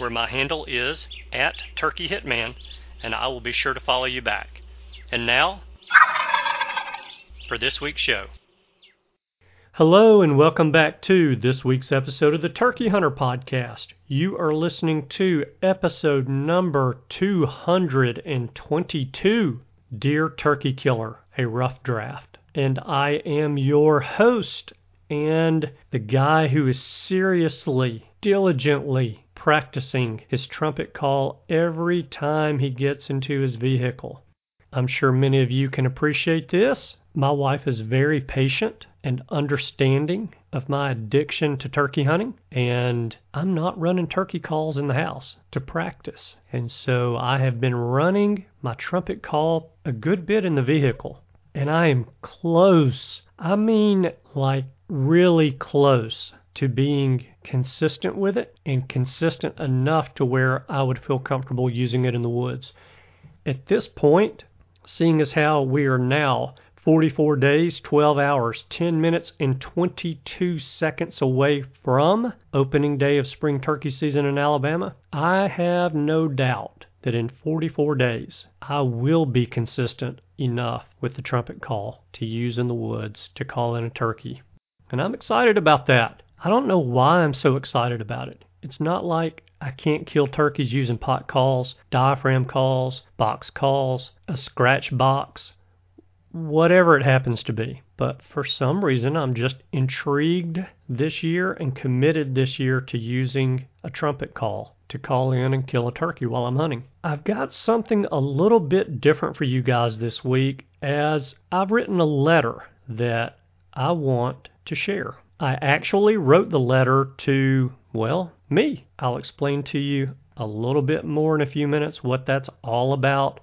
where my handle is at Turkey Hitman, and I will be sure to follow you back. And now, for this week's show. Hello, and welcome back to this week's episode of the Turkey Hunter Podcast. You are listening to episode number 222 Dear Turkey Killer, a Rough Draft. And I am your host and the guy who is seriously, diligently practicing his trumpet call every time he gets into his vehicle. I'm sure many of you can appreciate this. My wife is very patient and understanding of my addiction to turkey hunting, and I'm not running turkey calls in the house to practice. And so I have been running my trumpet call a good bit in the vehicle, and I am close. I mean, like really close to being consistent with it and consistent enough to where I would feel comfortable using it in the woods. At this point, seeing as how we are now 44 days, 12 hours, 10 minutes, and 22 seconds away from opening day of spring turkey season in Alabama, I have no doubt that in 44 days I will be consistent enough with the trumpet call to use in the woods to call in a turkey. And I'm excited about that. I don't know why I'm so excited about it. It's not like I can't kill turkeys using pot calls, diaphragm calls, box calls, a scratch box, whatever it happens to be. But for some reason, I'm just intrigued this year and committed this year to using a trumpet call to call in and kill a turkey while I'm hunting. I've got something a little bit different for you guys this week as I've written a letter that I want to share. I actually wrote the letter to, well, me. I'll explain to you a little bit more in a few minutes what that's all about.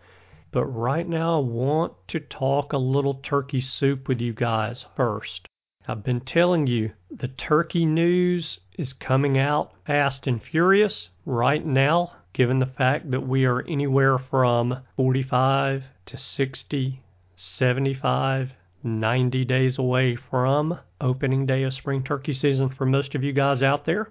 But right now, I want to talk a little turkey soup with you guys first. I've been telling you the turkey news is coming out fast and furious right now, given the fact that we are anywhere from 45 to 60, 75, 90 days away from opening day of spring turkey season for most of you guys out there.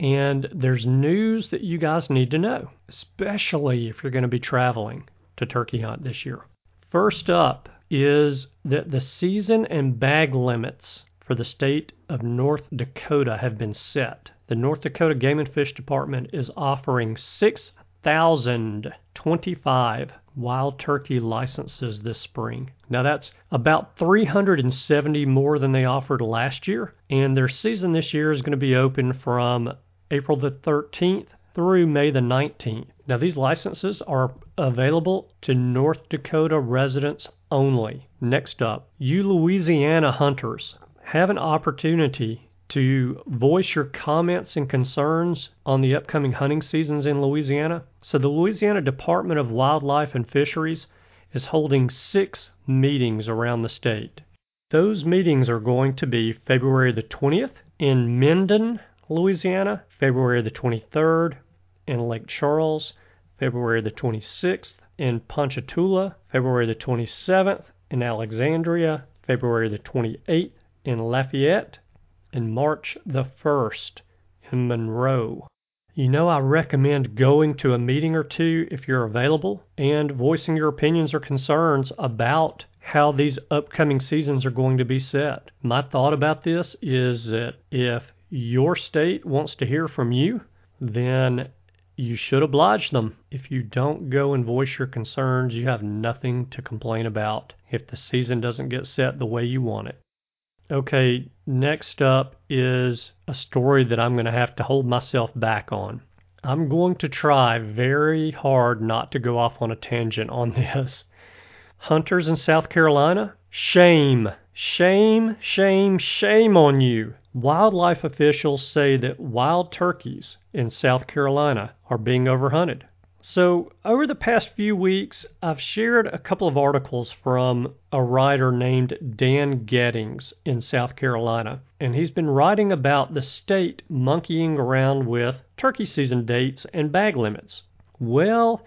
And there's news that you guys need to know, especially if you're going to be traveling to turkey hunt this year. First up is that the season and bag limits for the state of North Dakota have been set. The North Dakota Game and Fish Department is offering 6,025 wild turkey licenses this spring. Now that's about 370 more than they offered last year, and their season this year is going to be open from April the 13th through May the 19th. Now these licenses are available to North Dakota residents only. Next up, you Louisiana hunters have an opportunity to voice your comments and concerns on the upcoming hunting seasons in Louisiana. So, the Louisiana Department of Wildlife and Fisheries is holding six meetings around the state. Those meetings are going to be February the 20th in Minden, Louisiana, February the 23rd in Lake Charles, February the 26th in Ponchatoula, February the 27th in Alexandria, February the 28th in Lafayette, and March the 1st in Monroe. You know, I recommend going to a meeting or two if you're available and voicing your opinions or concerns about how these upcoming seasons are going to be set. My thought about this is that if your state wants to hear from you, then you should oblige them. If you don't go and voice your concerns, you have nothing to complain about if the season doesn't get set the way you want it. Okay, next up is a story that I'm going to have to hold myself back on. I'm going to try very hard not to go off on a tangent on this. Hunters in South Carolina, shame, shame, shame, shame on you. Wildlife officials say that wild turkeys in South Carolina are being overhunted. So, over the past few weeks, I've shared a couple of articles from a writer named Dan Geddings in South Carolina, and he's been writing about the state monkeying around with turkey season dates and bag limits. Well,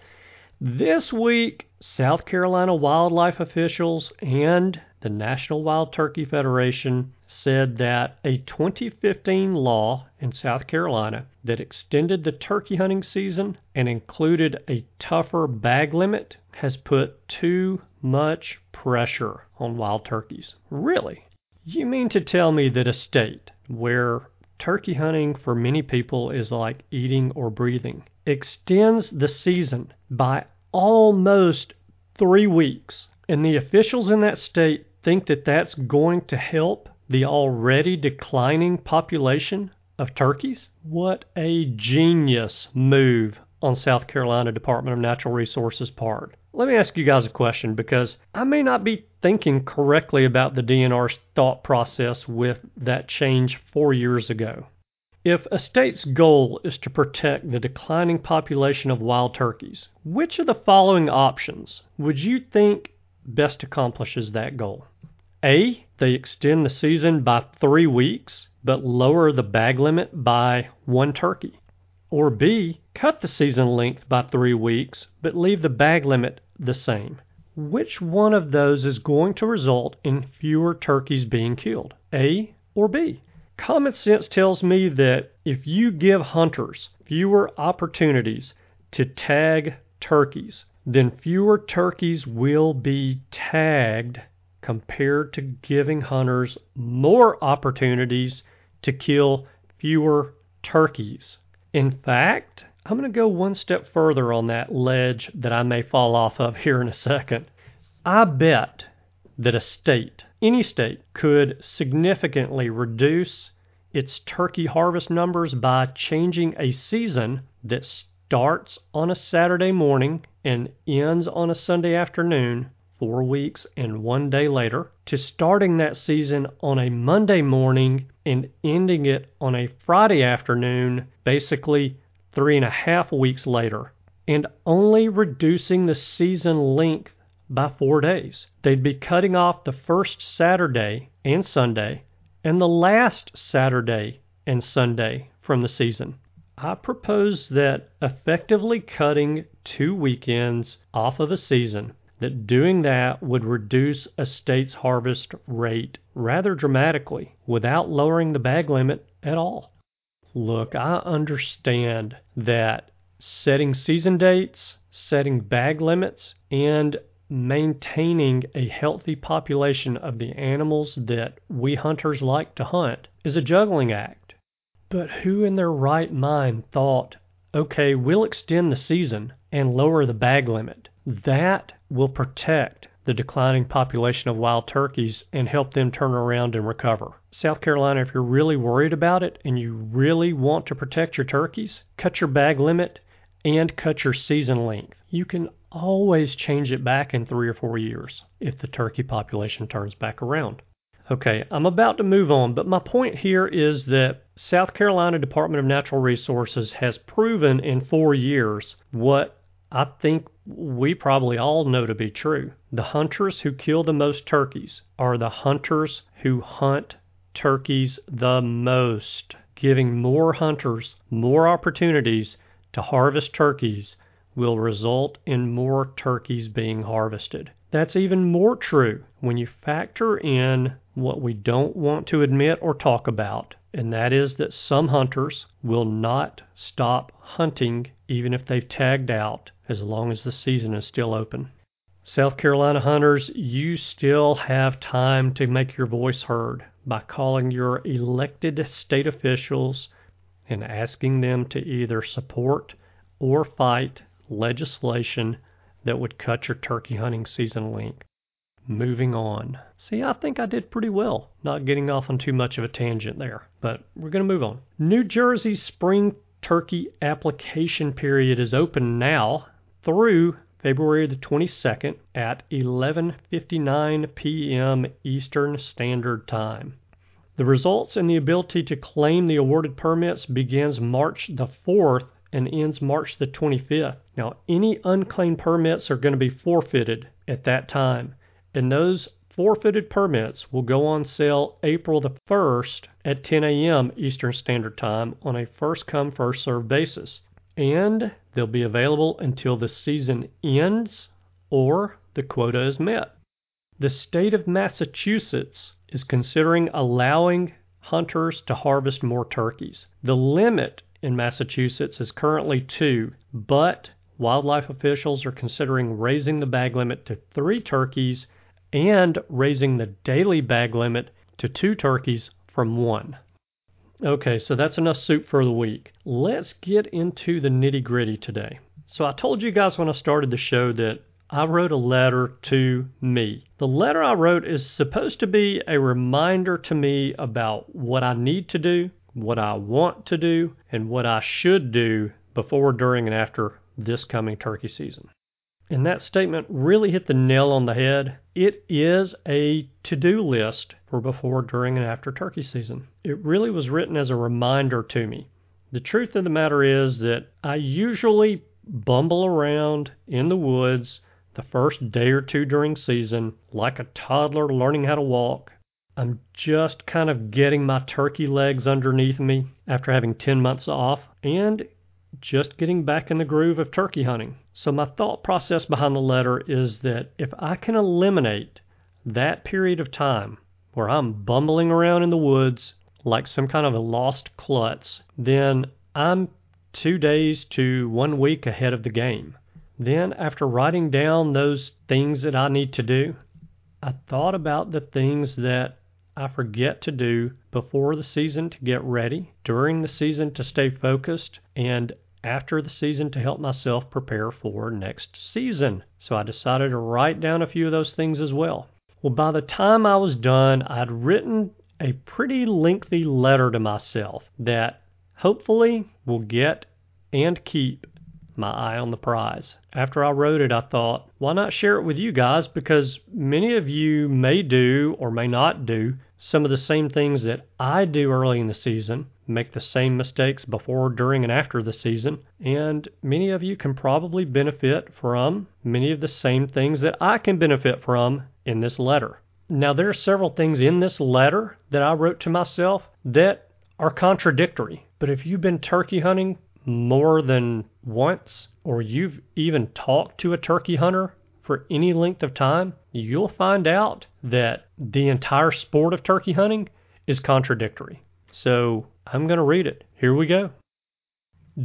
this week, South Carolina wildlife officials and the National Wild Turkey Federation said that a 2015 law in South Carolina that extended the turkey hunting season and included a tougher bag limit has put too much pressure on wild turkeys. Really? You mean to tell me that a state where turkey hunting for many people is like eating or breathing extends the season by almost three weeks, and the officials in that state think that that's going to help the already declining population of turkeys? What a genius move on South Carolina Department of Natural Resources part. Let me ask you guys a question because I may not be thinking correctly about the DNR's thought process with that change four years ago. If a state's goal is to protect the declining population of wild turkeys, which of the following options would you think best accomplishes that goal? A. They extend the season by three weeks, but lower the bag limit by one turkey. Or B. Cut the season length by three weeks, but leave the bag limit the same. Which one of those is going to result in fewer turkeys being killed? A or B? Common sense tells me that if you give hunters fewer opportunities to tag turkeys, then fewer turkeys will be tagged compared to giving hunters more opportunities to kill fewer turkeys. In fact, I'm going to go one step further on that ledge that I may fall off of here in a second. I bet that a state, any state, could significantly reduce its turkey harvest numbers by changing a season that starts on a Saturday morning and ends on a Sunday afternoon four weeks and one day later, to starting that season on a Monday morning and ending it on a Friday afternoon, basically three and a half weeks later, and only reducing the season length by four days. They'd be cutting off the first Saturday and Sunday and the last Saturday and Sunday from the season. I propose that effectively cutting two weekends off of a season that doing that would reduce a state's harvest rate rather dramatically without lowering the bag limit at all. Look, I understand that setting season dates, setting bag limits, and maintaining a healthy population of the animals that we hunters like to hunt is a juggling act. But who in their right mind thought, okay, we'll extend the season and lower the bag limit? That will protect the declining population of wild turkeys and help them turn around and recover. South Carolina, if you're really worried about it and you really want to protect your turkeys, cut your bag limit and cut your season length. You can always change it back in three or four years if the turkey population turns back around. Okay, I'm about to move on, but my point here is that South Carolina Department of Natural Resources has proven in four years what I think we probably all know to be true. The hunters who kill the most turkeys are the hunters who hunt turkeys the most. Giving more hunters more opportunities to harvest turkeys will result in more turkeys being harvested. That's even more true when you factor in what we don't want to admit or talk about, and that is that some hunters will not stop hunting even if they've tagged out as long as the season is still open. South Carolina hunters, you still have time to make your voice heard by calling your elected state officials and asking them to either support or fight legislation that would cut your turkey hunting season length. Moving on. See, I think I did pretty well, not getting off on too much of a tangent there, but we're going to move on. New Jersey spring turkey application period is open now through February the 22nd at 11:59 p.m. Eastern Standard Time. The results and the ability to claim the awarded permits begins March the 4th and ends March the 25th. Now, any unclaimed permits are going to be forfeited at that time, and those forfeited permits will go on sale April the 1st at 10 a.m. Eastern Standard Time on a first come, first served basis and they'll be available until the season ends or the quota is met. The state of Massachusetts is considering allowing hunters to harvest more turkeys. The limit in Massachusetts is currently two, but wildlife officials are considering raising the bag limit to three turkeys and raising the daily bag limit to two turkeys from one. Okay, so that's enough soup for the week. Let's get into the nitty gritty today. So, I told you guys when I started the show that I wrote a letter to me. The letter I wrote is supposed to be a reminder to me about what I need to do, what I want to do, and what I should do before, during, and after this coming turkey season. And that statement really hit the nail on the head. It is a to do list for before, during, and after turkey season. It really was written as a reminder to me. The truth of the matter is that I usually bumble around in the woods the first day or two during season like a toddler learning how to walk. I'm just kind of getting my turkey legs underneath me after having 10 months off, and just getting back in the groove of turkey hunting. So, my thought process behind the letter is that if I can eliminate that period of time where I'm bumbling around in the woods like some kind of a lost klutz, then I'm two days to one week ahead of the game. Then, after writing down those things that I need to do, I thought about the things that I forget to do before the season to get ready, during the season to stay focused, and after the season to help myself prepare for next season. So I decided to write down a few of those things as well. Well, by the time I was done, I'd written a pretty lengthy letter to myself that hopefully will get and keep my eye on the prize. After I wrote it, I thought, why not share it with you guys? Because many of you may do or may not do some of the same things that I do early in the season, make the same mistakes before, during, and after the season, and many of you can probably benefit from many of the same things that I can benefit from in this letter. Now, there are several things in this letter that I wrote to myself that are contradictory, but if you've been turkey hunting more than once, or you've even talked to a turkey hunter for any length of time, you'll find out that the entire sport of turkey hunting is contradictory. So I'm going to read it. Here we go.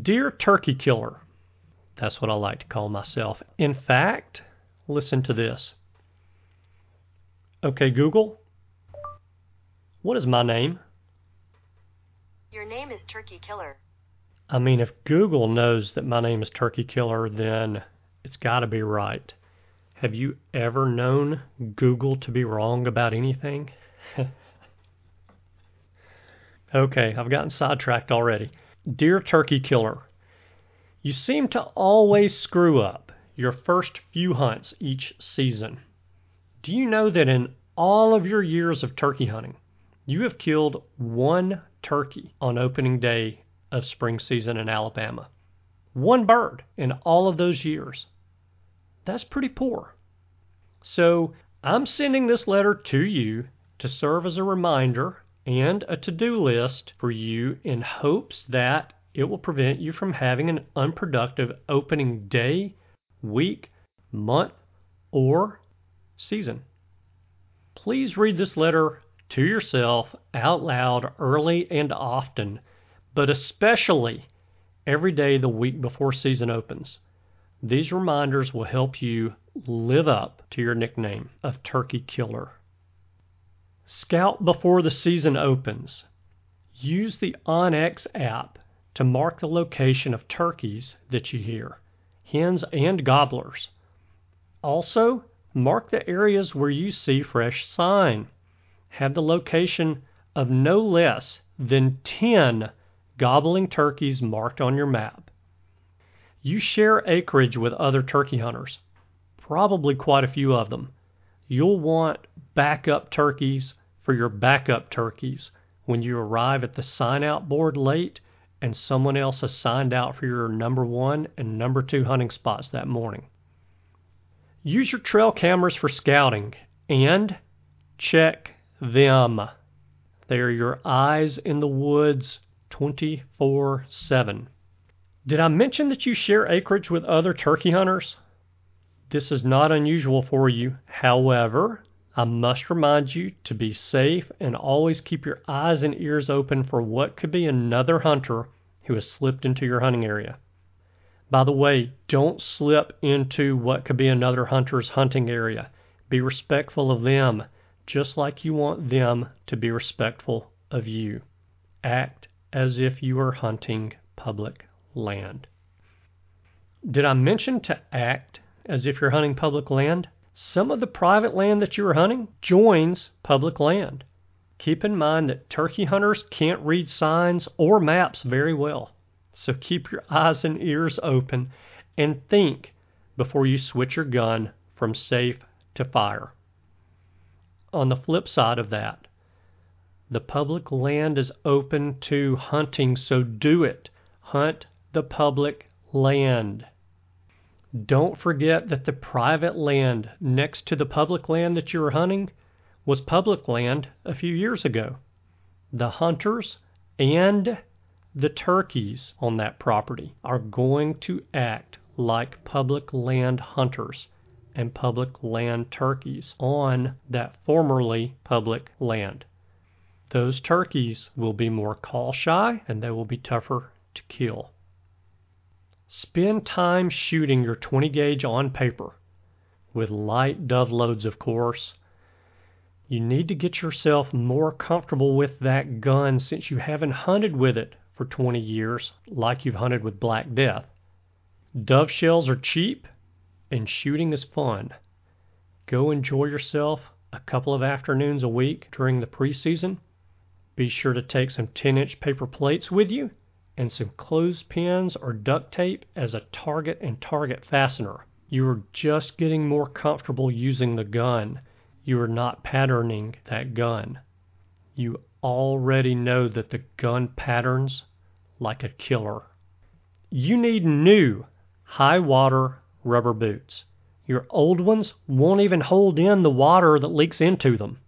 Dear Turkey Killer, that's what I like to call myself. In fact, listen to this. Okay, Google, what is my name? Your name is Turkey Killer. I mean, if Google knows that my name is Turkey Killer, then it's got to be right. Have you ever known Google to be wrong about anything? okay, I've gotten sidetracked already. Dear Turkey Killer, you seem to always screw up your first few hunts each season. Do you know that in all of your years of turkey hunting, you have killed one turkey on opening day of spring season in Alabama. One bird in all of those years. That's pretty poor. So I'm sending this letter to you to serve as a reminder and a to do list for you in hopes that it will prevent you from having an unproductive opening day, week, month, or season. Please read this letter to yourself out loud early and often but especially every day the week before season opens. These reminders will help you live up to your nickname of Turkey Killer. Scout before the season opens. Use the onX app to mark the location of turkeys that you hear, hens and gobblers. Also, mark the areas where you see fresh sign. Have the location of no less than 10 gobbling turkeys marked on your map. You share acreage with other turkey hunters, probably quite a few of them. You'll want backup turkeys for your backup turkeys when you arrive at the sign out board late and someone else has signed out for your number one and number two hunting spots that morning. Use your trail cameras for scouting and check them. They are your eyes in the woods 24 7. Did I mention that you share acreage with other turkey hunters? This is not unusual for you. However, I must remind you to be safe and always keep your eyes and ears open for what could be another hunter who has slipped into your hunting area. By the way, don't slip into what could be another hunter's hunting area. Be respectful of them, just like you want them to be respectful of you. Act as if you are hunting public land. Did I mention to act as if you're hunting public land? some of the private land that you are hunting joins public land. Keep in mind that turkey hunters can't read signs or maps very well, so keep your eyes and ears open and think before you switch your gun from safe to fire. On the flip side of that, the public land is open to hunting, so do it. Hunt the public land. Don't forget that the private land next to the public land that you are hunting was public land a few years ago. The hunters and the turkeys on that property are going to act like public land hunters and public land turkeys on that formerly public land. Those turkeys will be more call shy and they will be tougher to kill. Spend time shooting your 20 gauge on paper, with light dove loads, of course. You need to get yourself more comfortable with that gun since you haven't hunted with it for 20 years like you've hunted with Black Death. Dove shells are cheap and shooting is fun. Go enjoy yourself a couple of afternoons a week during the preseason. Be sure to take some 10 inch paper plates with you and some clothespins or duct tape as a target and target fastener. You are just getting more comfortable using the gun. You are not patterning that gun. You already know that the gun patterns like a killer. You need new high water rubber boots. Your old ones won't even hold in the water that leaks into them.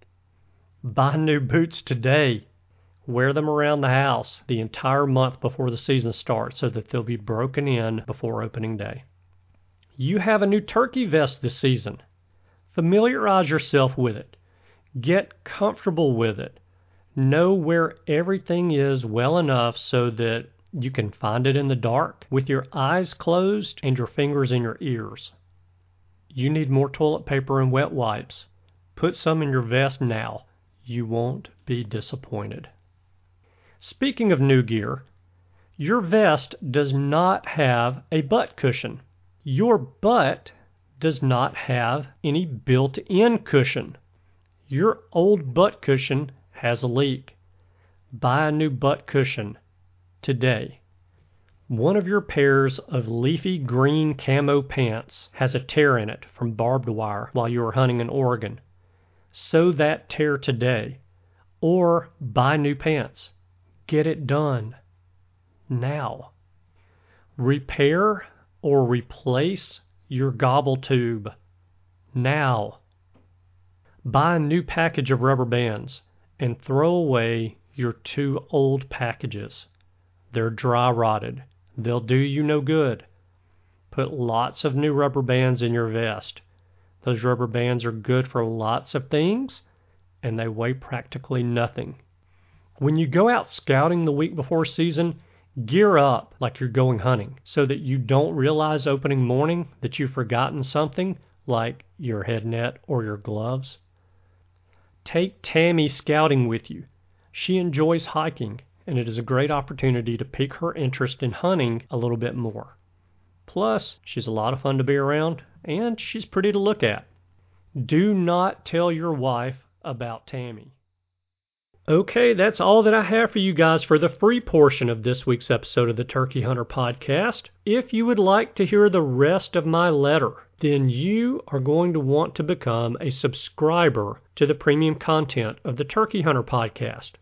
Buy new boots today. Wear them around the house the entire month before the season starts so that they'll be broken in before opening day. You have a new turkey vest this season. Familiarize yourself with it. Get comfortable with it. Know where everything is well enough so that you can find it in the dark with your eyes closed and your fingers in your ears. You need more toilet paper and wet wipes. Put some in your vest now. You won't be disappointed. Speaking of new gear, your vest does not have a butt cushion. Your butt does not have any built in cushion. Your old butt cushion has a leak. Buy a new butt cushion today. One of your pairs of leafy green camo pants has a tear in it from barbed wire while you were hunting in Oregon. Sew that tear today or buy new pants. Get it done now. Repair or replace your gobble tube now. Buy a new package of rubber bands and throw away your two old packages. They're dry rotted. They'll do you no good. Put lots of new rubber bands in your vest. Those rubber bands are good for lots of things and they weigh practically nothing. When you go out scouting the week before season, gear up like you're going hunting so that you don't realize opening morning that you've forgotten something like your head net or your gloves. Take Tammy scouting with you. She enjoys hiking and it is a great opportunity to pique her interest in hunting a little bit more. Plus, she's a lot of fun to be around, and she's pretty to look at. Do not tell your wife about Tammy. Okay, that's all that I have for you guys for the free portion of this week's episode of the Turkey Hunter podcast. If you would like to hear the rest of my letter, then you are going to want to become a subscriber to the premium content of the Turkey Hunter podcast.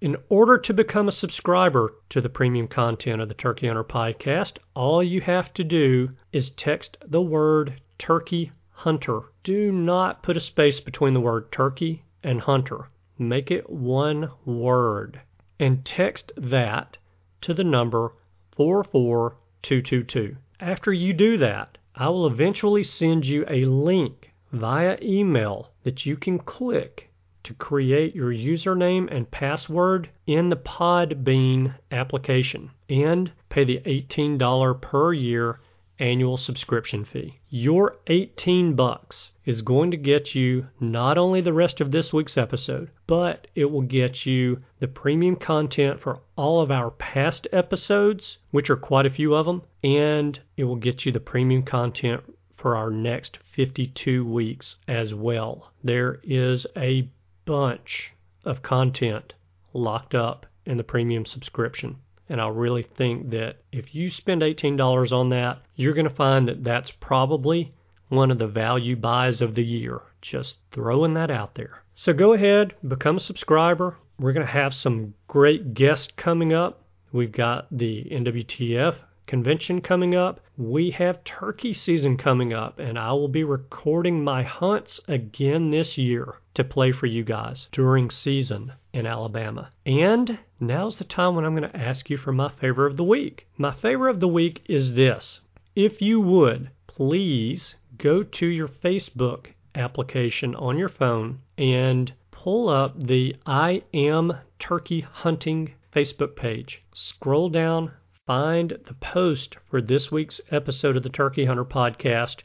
In order to become a subscriber to the premium content of the Turkey Hunter podcast, all you have to do is text the word Turkey Hunter. Do not put a space between the word turkey and hunter. Make it one word and text that to the number 44222. After you do that, I will eventually send you a link via email that you can click to create your username and password in the Podbean application and pay the $18 per year annual subscription fee. Your 18 bucks is going to get you not only the rest of this week's episode, but it will get you the premium content for all of our past episodes, which are quite a few of them, and it will get you the premium content for our next 52 weeks as well. There is a bunch of content locked up in the premium subscription. And I really think that if you spend $18 on that, you're going to find that that's probably one of the value buys of the year. Just throwing that out there. So go ahead, become a subscriber. We're going to have some great guests coming up. We've got the NWTF convention coming up. We have turkey season coming up, and I will be recording my hunts again this year to play for you guys during season in Alabama. And now's the time when I'm going to ask you for my favor of the week. My favor of the week is this. If you would, please go to your Facebook application on your phone and pull up the I Am Turkey Hunting Facebook page. Scroll down, find the post for this week's episode of the Turkey Hunter podcast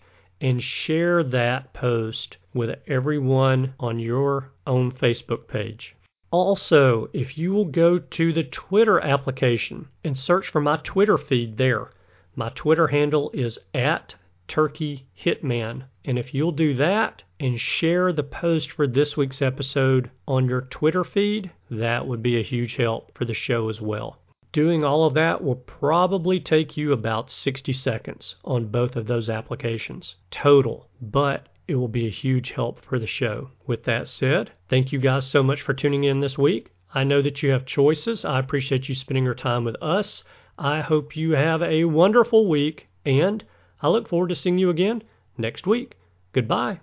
and share that post with everyone on your own Facebook page. Also, if you will go to the Twitter application and search for my Twitter feed there, my Twitter handle is at Turkey Hitman. And if you'll do that and share the post for this week's episode on your Twitter feed, that would be a huge help for the show as well. Doing all of that will probably take you about 60 seconds on both of those applications total, but it will be a huge help for the show. With that said, thank you guys so much for tuning in this week. I know that you have choices. I appreciate you spending your time with us. I hope you have a wonderful week, and I look forward to seeing you again next week. Goodbye.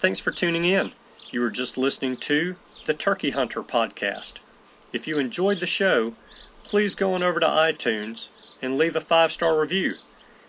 Thanks for tuning in. You were just listening to the Turkey Hunter podcast. If you enjoyed the show, please go on over to iTunes and leave a five star review.